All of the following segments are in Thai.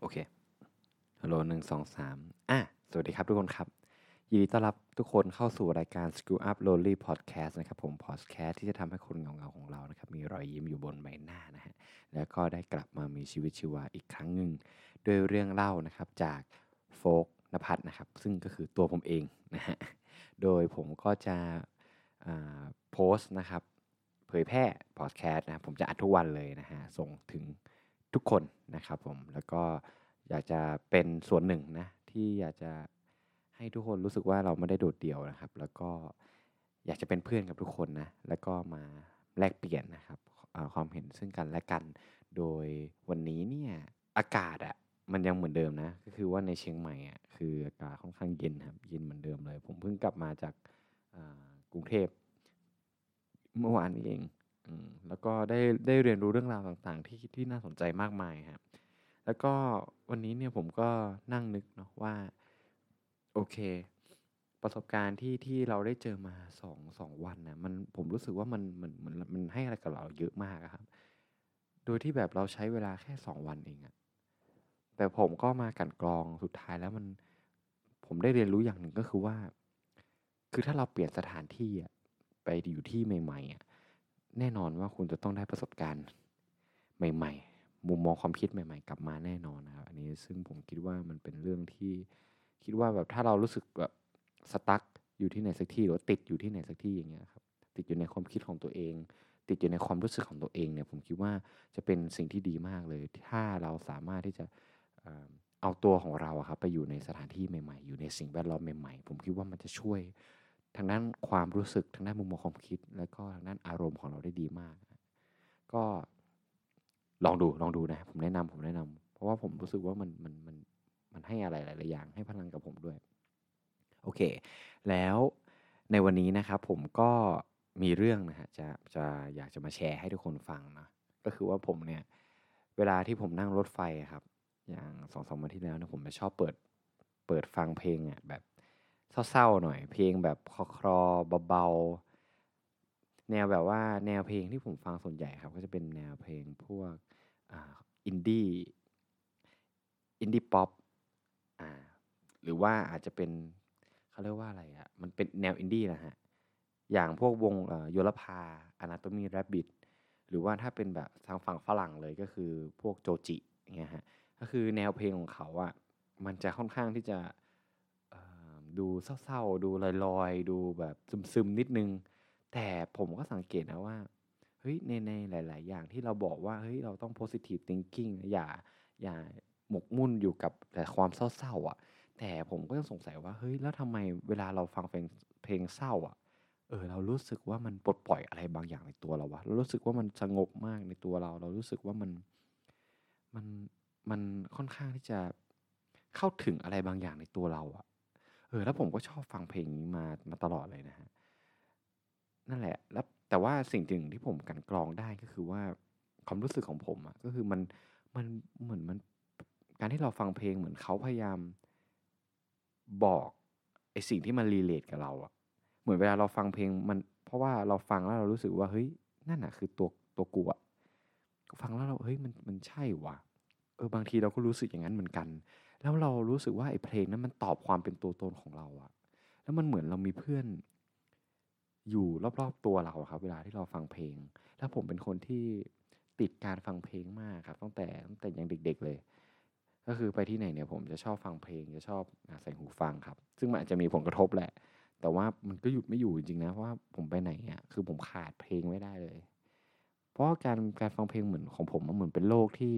โอเคฮัลโหลหนึ่งสองสามอะ สวัสดีครับทุกคนครับ ยินดีต้อนรับทุกคนเข้าสู่รายการ Screw Up Lonely Podcast นะครับผม Podcast ที่จะทำให้คนเงาๆของเรานะครับ มีรอยยิ้มอยู่บนใบหน้านะฮะ แล้วก็ได้กลับมามีชีวิตชีวาอีกครั้งหนึ่งด้วยเรื่องเล่านะครับจากโฟกนภัทรนะครับ ซึ่งก็คือตัวผมเองนะฮะ โดยผมก็จะโพสต์นะครับ เผยแพร่พอดแคสต์นะครับผมจะอัดทุกวันเลยนะฮะ ส่งถึง ทุกคนนะครับผมแล้วก็อยากจะเป็นส่วนหนึ่งนะที่อยากจะให้ทุกคนรู้สึกว่าเราไม่ได้โดดเดี่ยวนะครับ แล้วก็อยากจะเป็นเพื่อนกับทุกคนนะแล้วก็มาแลกเปลี่ยนนะครับความเห็นซึ่งกันและกัน โดยวันนี้เนี่ยอากาศอะ่ะมันยังเหมือนเดิมนะ ก็คือว่าในเชียงใหม่อะคืออากาศค่อนข้างเย็นครับเย็นเหมือนเดิมเลย ผมเพิ่งกลับมาจากกรุงเทพเมื่อวานนี้เอง แล้วก็ได้ได้เรียนรู้เรื่องราวต่างๆ ที่ที่น่าสนใจมากมายครับแล้วก็วันนี้เนี่ยผมก็นั่งนึกเนาะว่า โอเค ประสบการณ์ที่ที่เราได้เจอมาสองสองวันนะมันผมรู้สึกว่ามันมันมันมันให้อะไรกับเราเยอะมากครับ โดยที่แบบเราใช้เวลาแค่สองวันเองอะแต่ผมก็มากันกรองสุดท้ายแล้วมัน ผมได้เรียนรู้อย่างหนึ่งก็คือว่า คือถ้าเราเปลี่ยนสถานที่อะไปอยู่ที่ใหม่ๆอะ แน่นอนว่าคุณจะต้องได้ประสบการณ์ใหม่ ๆ มุมมองความคิดใหม่ ๆ กลับมาแน่นอนนะครับ อันนี้ซึ่งผมคิดว่ามันเป็นเรื่องที่คิดว่าแบบถ้าเรารู้สึกแบบสตั๊กอยู่ที่ไหนสักที่หรือติดอยู่ที่ไหนสักที่อย่างเงี้ยครับติดอยู่ในความคิดของตัวเอง ติดอยู่ในความรู้สึกของตัวเองเนี่ยผมคิดว่าจะเป็นสิ่งที่ดีมากเลย ถ้าเราสามารถที่จะเอาตัวของเราครับไปอยู่ในสถานที่ใหม่ ๆ อยู่ในสิ่งแวดล้อมใหม่ ๆ ผมคิดว่ามันจะช่วย ทางด้านความรู้สึกทางด้านมุมมองความคิด แล้วก็ทางด้านอารมณ์ของเราได้ดีมาก ก็ลองดูลองดูนะผมแนะนำผมแนะนำเพราะว่าผมรู้สึกว่ามันมันมันมันให้อะไรหลายๆอย่างให้พลังกับผมด้วยโอเค แล้วในวันนี้นะครับผมก็มีเรื่องนะฮะจะจะอยากจะมาแชร์ให้ทุกคนฟังนะก็คือว่าผมเนี่ยเวลาที่ผมนั่งรถไฟครับ อย่างสองสามวันที่แล้วนะผมจะชอบเปิดเปิดฟังเพลงอะแบบ เศร้าๆหน่อย เพลงแบบคลอคลอเบาๆ แนวแบบว่าแนวเพลงที่ผมฟังส่วนใหญ่ครับ ก็จะเป็นแนวเพลงพวกอินดี้อินดี้ป๊อปหรือว่าอาจจะเป็นเขาเรียกว่าอะไรอะมันเป็นแนวอินดี้นะฮะ อย่างพวกวงโยลพาอนาโตมีแรบบิทหรือว่าถ้าเป็นแบบทางฝั่งฝรั่งเลยก็คือพวกโจจิเงี้ยฮะก็คือแนวเพลงของเขาอะมันจะค่อนข้างที่จะ ดูเศร้าๆ ดูลอยๆ ดูแบบซึมๆ นิดนึง แต่ผมก็สังเกตนะว่าเฮ้ยในในหลาย ๆ อย่างที่เราบอกว่าเฮ้ยเราต้อง positive thinking อย่าอย่าหมกมุ่นอยู่กับแต่ความเศร้าๆอะ แต่ผมก็ยังสงสัยว่าเฮ้ยแล้วทำไมเวลาเราฟังเพลงเพลงเศร้าอะเออเรารู้สึกว่ามันปลดปล่อยอะไรบางอย่างในตัวเราวะเรารู้สึกว่ามันสงบมากในตัวเรา เรารู้สึกว่ามันมันมันค่อนข้างที่จะเข้าถึงอะไรบางอย่างในตัวเราอะ ออแล้วผมก็ชอบฟังเพลงนี้มามาตลอดเลยนะฮะนั่นแหละ แล้วแต่ว่าสิ่งหนึ่งที่ผมกันกรองได้ก็คือว่าความรู้สึกของผมอะก็คือมันมันเหมือนมันการที่เราฟังเพลงเหมือนเขาพยายามบอกไอสิ่งที่มันรีเลทกับเราอะเหมือนเวลาเราฟังเพลงมัน เพราะว่าเราฟังแล้วเรารู้สึกว่าเฮ้ยนั่นอะคือตัวตัวกูอะฟังแล้วเราเฮ้ยมันมันใช่วะเออบางทีเราก็รู้สึกอย่างนั้นเหมือนกัน แล้วเรารู้สึกว่าไอ้เพลงนั้นมันตอบความเป็นตัวตนของเราอะแล้วมันเหมือนเรามีเพื่อนอยู่รอบๆตัวเราครับ เวลาที่เราฟังเพลง แล้วผมเป็นคนที่ติดการฟังเพลงมากครับ ตั้งแต่ตั้งแต่ยังเด็ก ๆเลย ก็คือไปที่ไหนเนี่ยผมจะชอบฟังเพลงจะชอบใส่หูฟังครับ ซึ่งมันอาจจะมีผลกระทบแหละ แต่ว่ามันก็หยุดไม่อยู่จริงๆนะเพราะว่าผมไปไหนอะคือผมขาดเพลงไม่ได้เลย เพราะการการฟังเพลงเหมือนของผมมันเหมือนเป็นโลกที่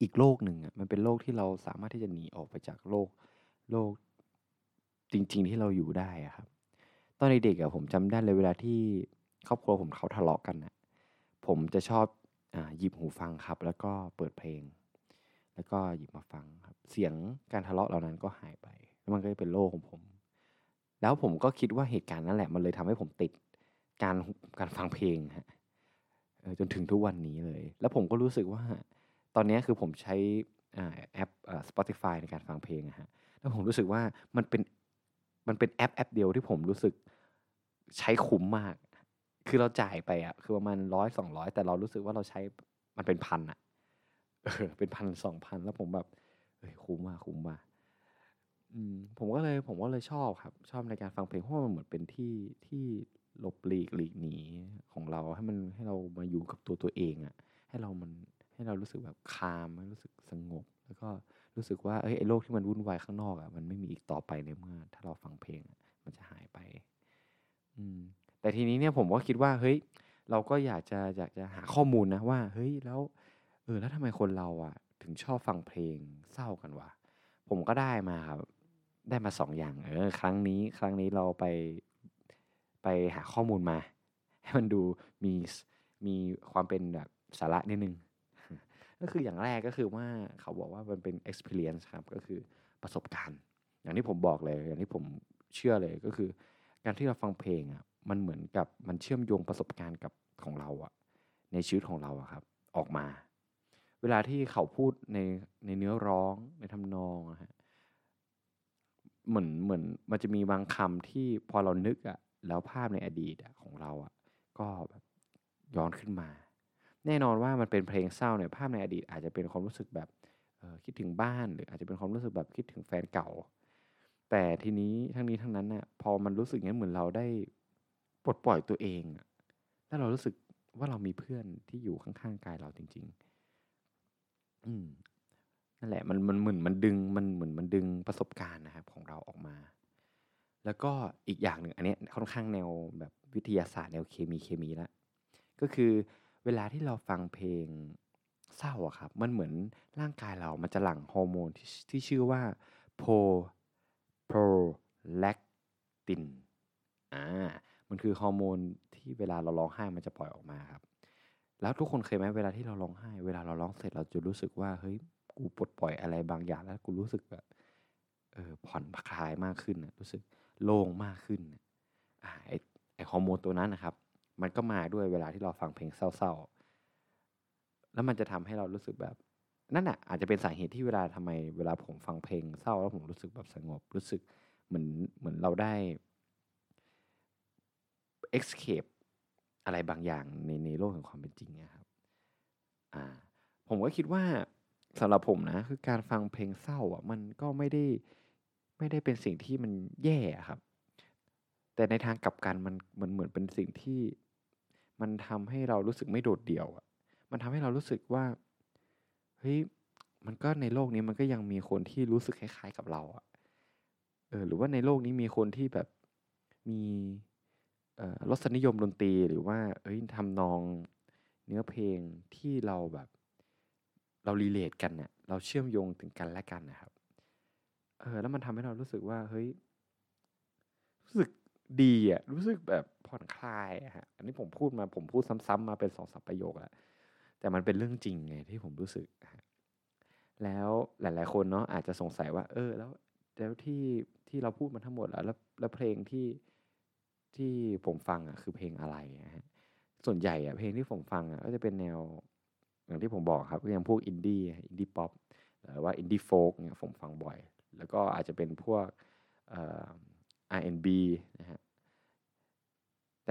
อีกโลกหนึ่งอะมันเป็นโลกที่เราสามารถที่จะหนีออกไปจากโลกโลกจริง ๆ ที่เราอยู่ได้อะครับ ตอนเด็กๆอะผมจำได้เลยเวลาที่ครอบครัวผมเขาทะเลาะกันอะผมจะชอบอ่าหยิบหูฟังครับ แล้วก็เปิดเพลง แล้วก็หยิบมาฟังครับ เสียงการทะเลาะเหล่านั้นก็หายไปแล้วมันก็เป็นโลกของผม แล้วผมก็คิดว่าเหตุการณ์นั้นแหละ มันเลยทำให้ผมติดการการฟังเพลงฮะจนถึงทุกวันนี้เลย แล้วผมก็รู้สึกว่า ตอนนี้คือผมใช้แอป Spotify ในการฟังเพลงนะฮะแล้วผมรู้สึกว่ามันเป็นมันเป็นแอปแอปเดียวที่ผมรู้สึกใช้คุ้มมาก คือเราจ่ายไปอะคือประมาณร้อยสองร้อยแต่เรารู้สึกว่าเราใช้มันเป็นพันอะเป็นพันสองพันแล้วผมแบบเฮ้ยคุ้มว่ะคุ้มว่ะอืมผมก็เลยผมก็เลยชอบครับ ชอบในการฟังเพลงเพราะมันเหมือนเป็นที่ที่หลบหลีกหลีกหนีของเราให้มันให้เรามาอยู่กับตัวตัวเองอะให้เรามัน ให้เรารู้สึกแบบคามรู้สึกสงบ แล้วก็รู้สึกว่าเอ้ยไอ้โลกที่มันวุ่นวายข้างนอกอะมันไม่มีอีกต่อไปในเมื่อ ถ้าเราฟังเพลงมันจะหายไป อืม แต่ทีนี้เนี่ยผมก็คิดว่าเฮ้ยเราก็อยากจะอยากจะหาข้อมูลนะว่า เฮ้ยแล้วเออแล้วทำไมคนเราอะ ถึงชอบฟังเพลงเศร้ากันวะผมก็ได้มาครับได้มาสองอย่างเออครั้งนี้ครั้งนี้เราไปไปหาข้อมูลมา ให้มันดูมีมีความเป็นแบบสาระนิดนึง ก็คืออย่างแรกก็คือว่าเขาบอกว่ามันเป็น experience ครับก็คือประสบการณ์ อย่างที่ผมบอกเลยอย่างที่ผมเชื่อเลยก็คือ การที่เราฟังเพลงอะมันเหมือนกับมันเชื่อมโยงประสบการณ์กับของเราอะในชีวิตของเราอะครับออกมา เวลาที่เขาพูดในในเนื้อร้องในทำนองอะฮะเหมือนเหมือนมันจะมีบางคำที่พอเรานึกอะแล้วภาพในอดีตอะของเราอะก็แบบย้อนขึ้นมา แน่นอนว่ามันเป็นเพลงเศร้าเนี่ยภาพในอดีตอาจจะเป็นความรู้สึกแบบคิดถึงบ้าน หรืออาจจะเป็นความรู้สึกแบบคิดถึงแฟนเก่า แต่ทีนี้ทั้งนี้ทั้งนั้นน่ะพอมันรู้สึกงี้เหมือนเราได้ปลดปล่อยตัวเองแล้วเรารู้สึกว่าเรามีเพื่อนที่อยู่ข้างๆกายเราจริง ๆ อืมนั่นแหละมันมันเหมือนมันดึงมันเหมือนมันดึงประสบการณ์นะครับของเราออกมา แล้วก็อีกอย่างหนึ่งอันนี้ค่อนข้างแนวแบบวิทยาศาสตร์แนวเคมีเคมีล้วก็คือ เวลาที่เราฟังเพลงเศร้าอะครับ มันเหมือนร่างกายเรามันจะหลั่งฮอร์โมนที่ที่ชื่อว่าโพโพแลคตินอ่ามันคือฮอร์โมนที่เวลาเราร้องไห้มันจะปล่อยออกมาครับ แล้วทุกคนเคยไหมเวลาที่เราร้องไห้ เวลาเราร้องเสร็จเราจะรู้สึกว่าเฮ้ยกูปลดปล่อยอะไรบางอย่างแล้วกูรู้สึกแบบเออผ่อนคลายมากขึ้นนะรู้สึกโล่งมากขึ้นอ่าไอไอฮอร์โมนตัวนั้นนะครับ มันก็มาด้วยเวลาที่เราฟังเพลงเศร้าๆ แล้วมันจะทำให้เรารู้สึกแบบ นั่นอะอาจจะเป็นสาเหตุที่เวลาทำไมเวลาผมฟังเพลงเศร้าแล้วผมรู้สึกแบบสงบ รู้สึกเหมือนเหมือนเราได้ escape อะไรบางอย่างในในโลกแห่งความเป็นจริงนะครับ อ่า ผมก็คิดว่าสำหรับผมนะ คือการฟังเพลงเศร้าอะ มันก็ไม่ได้ไม่ได้เป็นสิ่งที่มันแย่ครับ แต่ในทางกลับกันมันมันเหมือนเป็นสิ่งที่ มันทำให้เรารู้สึกไม่โดดเดี่ยวอะมันทำให้เรารู้สึกว่าเฮ้ยมันก็ในโลกนี้มันก็ยังมีคนที่รู้สึกคล้ายๆกับเราอะเออหรือว่าในโลกนี้มีคนที่แบบมีรสนิยมดนตรีหรือว่าเอ้ยทำนองเนื้อเพลงที่เราแบบเรารีเลทกันเนี่ยเราเชื่อมโยงถึงกันและกันนะครับเออแล้วมันทำให้เรารู้สึกว่าเฮ้ยรู้สึกดีอะรู้สึกแบบ ผ่อนคลายอะฮะอันนี้ผมพูดมาผมพูดซ้ำๆมาเป็นสองสามประโยคแล้วแต่มันเป็นเรื่องจริงไงที่ผมรู้สึก แล้วหลาย ๆ คนเนาะอาจจะสงสัยว่า เออ แล้วแล้วที่ที่เราพูดมาทั้งหมดแล้ว แล้วเพลงที่ที่ผมฟังอะคือเพลงอะไรฮะส่วนใหญ่อะเพลงที่ผมฟังอะก็จะเป็นแนว อย่างที่ผมบอกครับก็ยังพวก indie indie pop หรือว่า indie folk เนี่ยผมฟังบ่อย แล้วก็อาจจะเป็นพวกเอ่อ R&B นะฮะ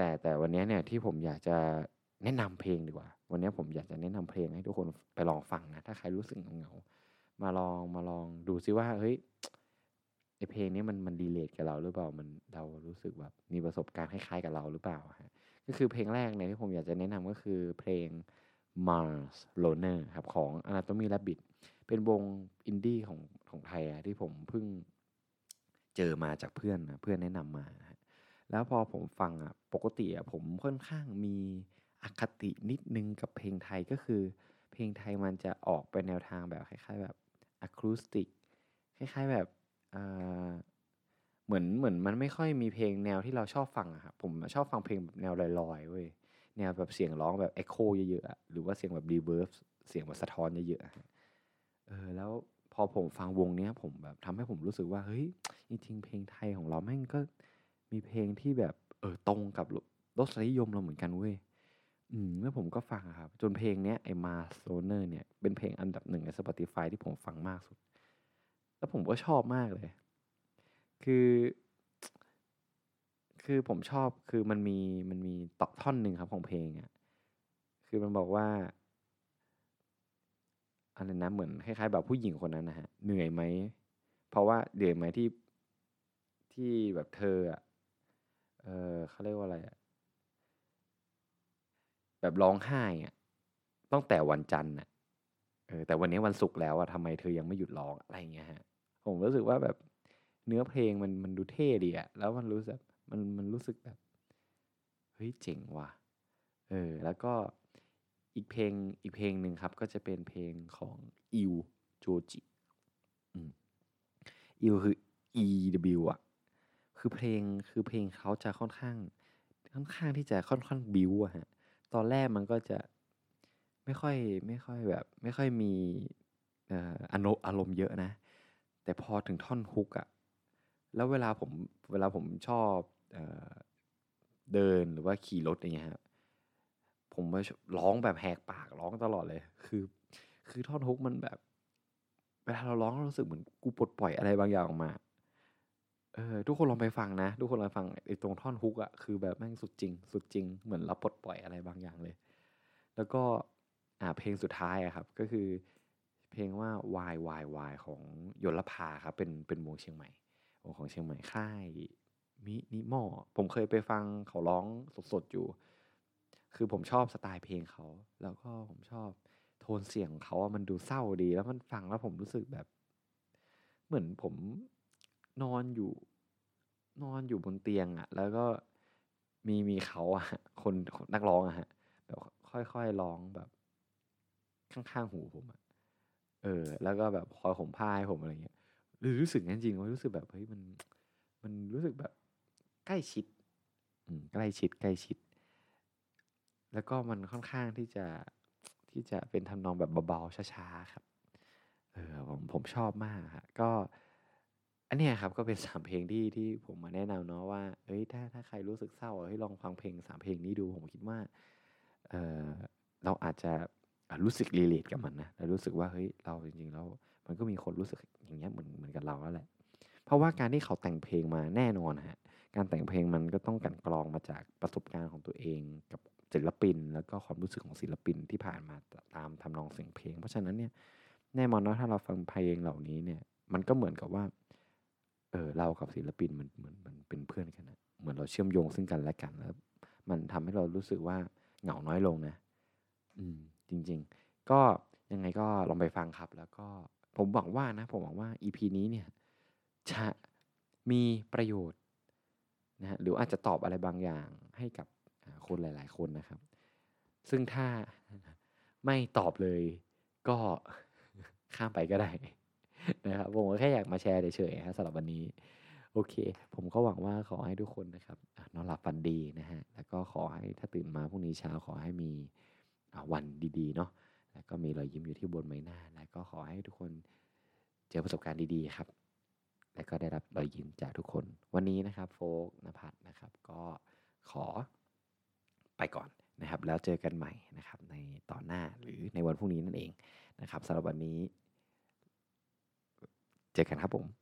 แต่แต่วันนี้เนี่ยที่ผมอยากจะแนะนำเพลงดีกว่า วันนี้ผมอยากจะแนะนำเพลงให้ทุกคนไปลองฟังนะถ้าใครรู้สึกเหงาๆมาลองมาลองดูซิว่าเฮ้ยไอเพลงนี้มันมันดีเลทกับเราหรือเปล่ามันเรารู้สึกแบบมีประสบการณ์คล้ายๆกับเราหรือเปล่าฮะก็คือเพลงแรกเนี่ยที่ผมอยากจะแนะนำก็คือเพลง Mars Loner ครับของ Anatomy Rabbit เป็นวงอินดี้ของของไทยอะที่ผมเพิ่งเจอมาจากเพื่อนนะเพื่อนแนะนำมา แล้วพอผมฟังอะปกติอะผมค่อนข้างมีอคตินิดนึงกับเพลงไทยก็คือ เพลงไทยมันจะออกไปแนวทางแบบคล้ายๆแบบอะคูสติกคล้ายๆแบบเหมือนเหมือนมันไม่ค่อยมีเพลงแนวที่เราชอบฟังอะครับผมชอบฟังเพลงแบบแนวลอยๆเว้ยแนวแบบเสียงร้องแบบเอ็กโคเยอะๆหรือว่าเสียงแบบรีเวิร์สเสียงแบบสะท้อนเยอะๆเออแล้วพอผมฟังวงเนี้ยผมแบบทำให้ผมรู้สึกว่าเฮ้ยจริงๆเพลงไทยของเราแม่งก็ มีเพลงที่แบบเออตรงกับรสนิยมเราเหมือนกันเว้ยอืมแล้วผมก็ฟังครับ จนเพลงเนี้ยไอมาโซเนอร์เนี่ยเป็นเพลงอันดับหนึ่งใน Spotify ที่ผมฟังมากสุด แล้วผมก็ชอบมากเลย คือ คือผมชอบคือมันมีมันมีต่อท่อนหนึ่งครับของเพลงอะ่ะคือมันบอกว่าอะไรนะเหมือนคล้ายๆ แบบผู้หญิงคนนั้นนะฮะเหนื่อยไหมเพราะว่าเหนื่อยไหมที่ที่แบบเธออะ เออเขาเรียกว่าอะไรอะแบบร้องไห้อะตั้งแต่วันจันทร์อะเออแต่วันนี้วันศุกร์แล้วอะทำไมเธอยังไม่หยุดร้องอะไรเงี้ยฮะผมรู้สึกว่าแบบเนื้อเพลงมันมันดูเท่ดีอะแล้วมันรู้สึกมันมันรู้สึกแบบเฮ้ยเจ๋งว่ะเออแล้วก็อีกเพลงอีกเพลงหนึ่งครับ ก็จะเป็นเพลงของอิวโจจิอิวคือ E W อะ คือเพลงคือเพลงเขาจะค่อนข้าง ค่อนข้างที่จะค่อนข้างบิวอะฮะตอนแรกมันก็จะไม่ค่อยไม่ค่อยแบบ ไม่ค่อยมีอารมณ์อารมณ์เยอะนะ แต่พอถึงท่อนฮุกอะแล้วเวลาผมเวลาผมชอบเอเดินหรือว่าขี่รถอย่างเงี้ยฮะผมมาร้องแบบแหกปากร้องตลอดเลย คือ คือท่อนฮุกมันแบบเวลาเราร้องเรารู้สึกเหมือนกูปลดปล่อยอะไรบางอย่างออกมา เออทุกคนลองไปฟังนะ ทุกคนลองฟังไอ้ตรงท่อนฮุกอะคือแบบแม่งสุดจริง สุดจริงเหมือนเราปลดปล่อยอะไรบางอย่างเลย แล้วก็อ่าเพลงสุดท้ายอะครับ ก็คือเพลงว่า Y Y Y ของยลภาครับเป็นเป็นวงเชียงใหม่วงของเชียงใหม่ค่ายมินิมอผมเคยไปฟังเขาร้องสดๆอยู่ คือผมชอบสไตล์เพลงเขา แล้วก็ผมชอบโทนเสียงของเขาอะมันดูเศร้าดี แล้วมันฟังแล้วผมรู้สึกแบบ เหมือนผมนอนอยู่ นอนอยู่บนเตียงอะแล้วก็มีมีเขาอะคนนักร้องอะฮะแบบค่อยๆร้องแบบ ข้างๆหูผมอะเออ แล้วก็แบบคอยห่มผ้าให้ผมอะไรเงี้ยหรือรู้สึกงั้นจริงว่ารู้สึกแบบเฮ้ยมัน มันรู้สึกแบบใกล้ชิด อืมใกล้ชิดใกล้ชิด แล้วก็มันค่อนข้างที่จะที่จะเป็นทำนองแบบเบาๆช้าๆครับ เออผมผมชอบมากฮะก็ อันนี้ครับก็เป็นสามเพลงที่ที่ผมมาแนะนำเนาะว่าเอ้ยถ้าถ้าใครรู้สึกเศร้าให้ลองฟังเพลงสามเพลงนี้ดูผมคิดว่าเออเราอาจจะรู้สึกรีเลทกับมันนะแล้วรู้สึกว่าเฮ้ยเราจริงๆแล้วมันก็มีคนรู้สึกอย่างเงี้ยเหมือนเหมือนกับเราแล้วแหละ เพราะว่าการที่เขาแต่งเพลงมาแน่นอนฮะการแต่งเพลงมันก็ต้องกันกรองมาจากประสบการณ์ของตัวเองกับศิลปิน แล้วก็ความรู้สึกของศิลปินที่ผ่านมาตามทำนองเสียงเพลง เพราะฉะนั้นเนี่ยแน่นอนว่าถ้าเราฟังเพลงเหล่านี้เนี่ยมันก็เหมือนกับว่า เออเรากับศิลปินมันเหมือนมันเป็นเพื่อนกันนะเหมือนเราเชื่อมโยงซึ่งกันและกันแล้วมันทำให้เรารู้สึกว่าเหงาน้อยลงนะ อืม จริง ๆ ก็ยังไงก็ลองไปฟังครับ แล้วก็ผมหวังว่านะ ผมหวังว่า EP นี้เนี่ย จะมีประโยชน์นะหรืออาจจะตอบอะไรบางอย่างให้กับคนหลาย ๆ คนนะครับ ซึ่งถ้าไม่ตอบเลยก็ข้ามไปก็ได้ นะครับผมก็แค่อยากมาแชร์เฉยๆครับสำหรับวันนี้ โอเค ผมก็หวังว่าขอให้ทุกคนนะครับนอนหลับฝันดีนะฮะแล้วก็ขอให้ถ้าตื่นมาพรุ่งนี้เช้าขอให้มีวันดีๆเนาะแล้วก็มีรอยยิ้มอยู่ที่บนใบหน้า แล้วก็ขอให้ทุกคนเจอประสบการณ์ดีๆครับ แล้วก็ได้รับรอยยิ้มจากทุกคน วันนี้นะครับโฟกนภัทรนะครับ ก็ขอไปก่อนนะครับ แล้วเจอกันใหม่นะครับในตอนหน้าหรือในวันพรุ่งนี้นั่นเองนะครับสำหรับวันนี้ เจอกันครับผม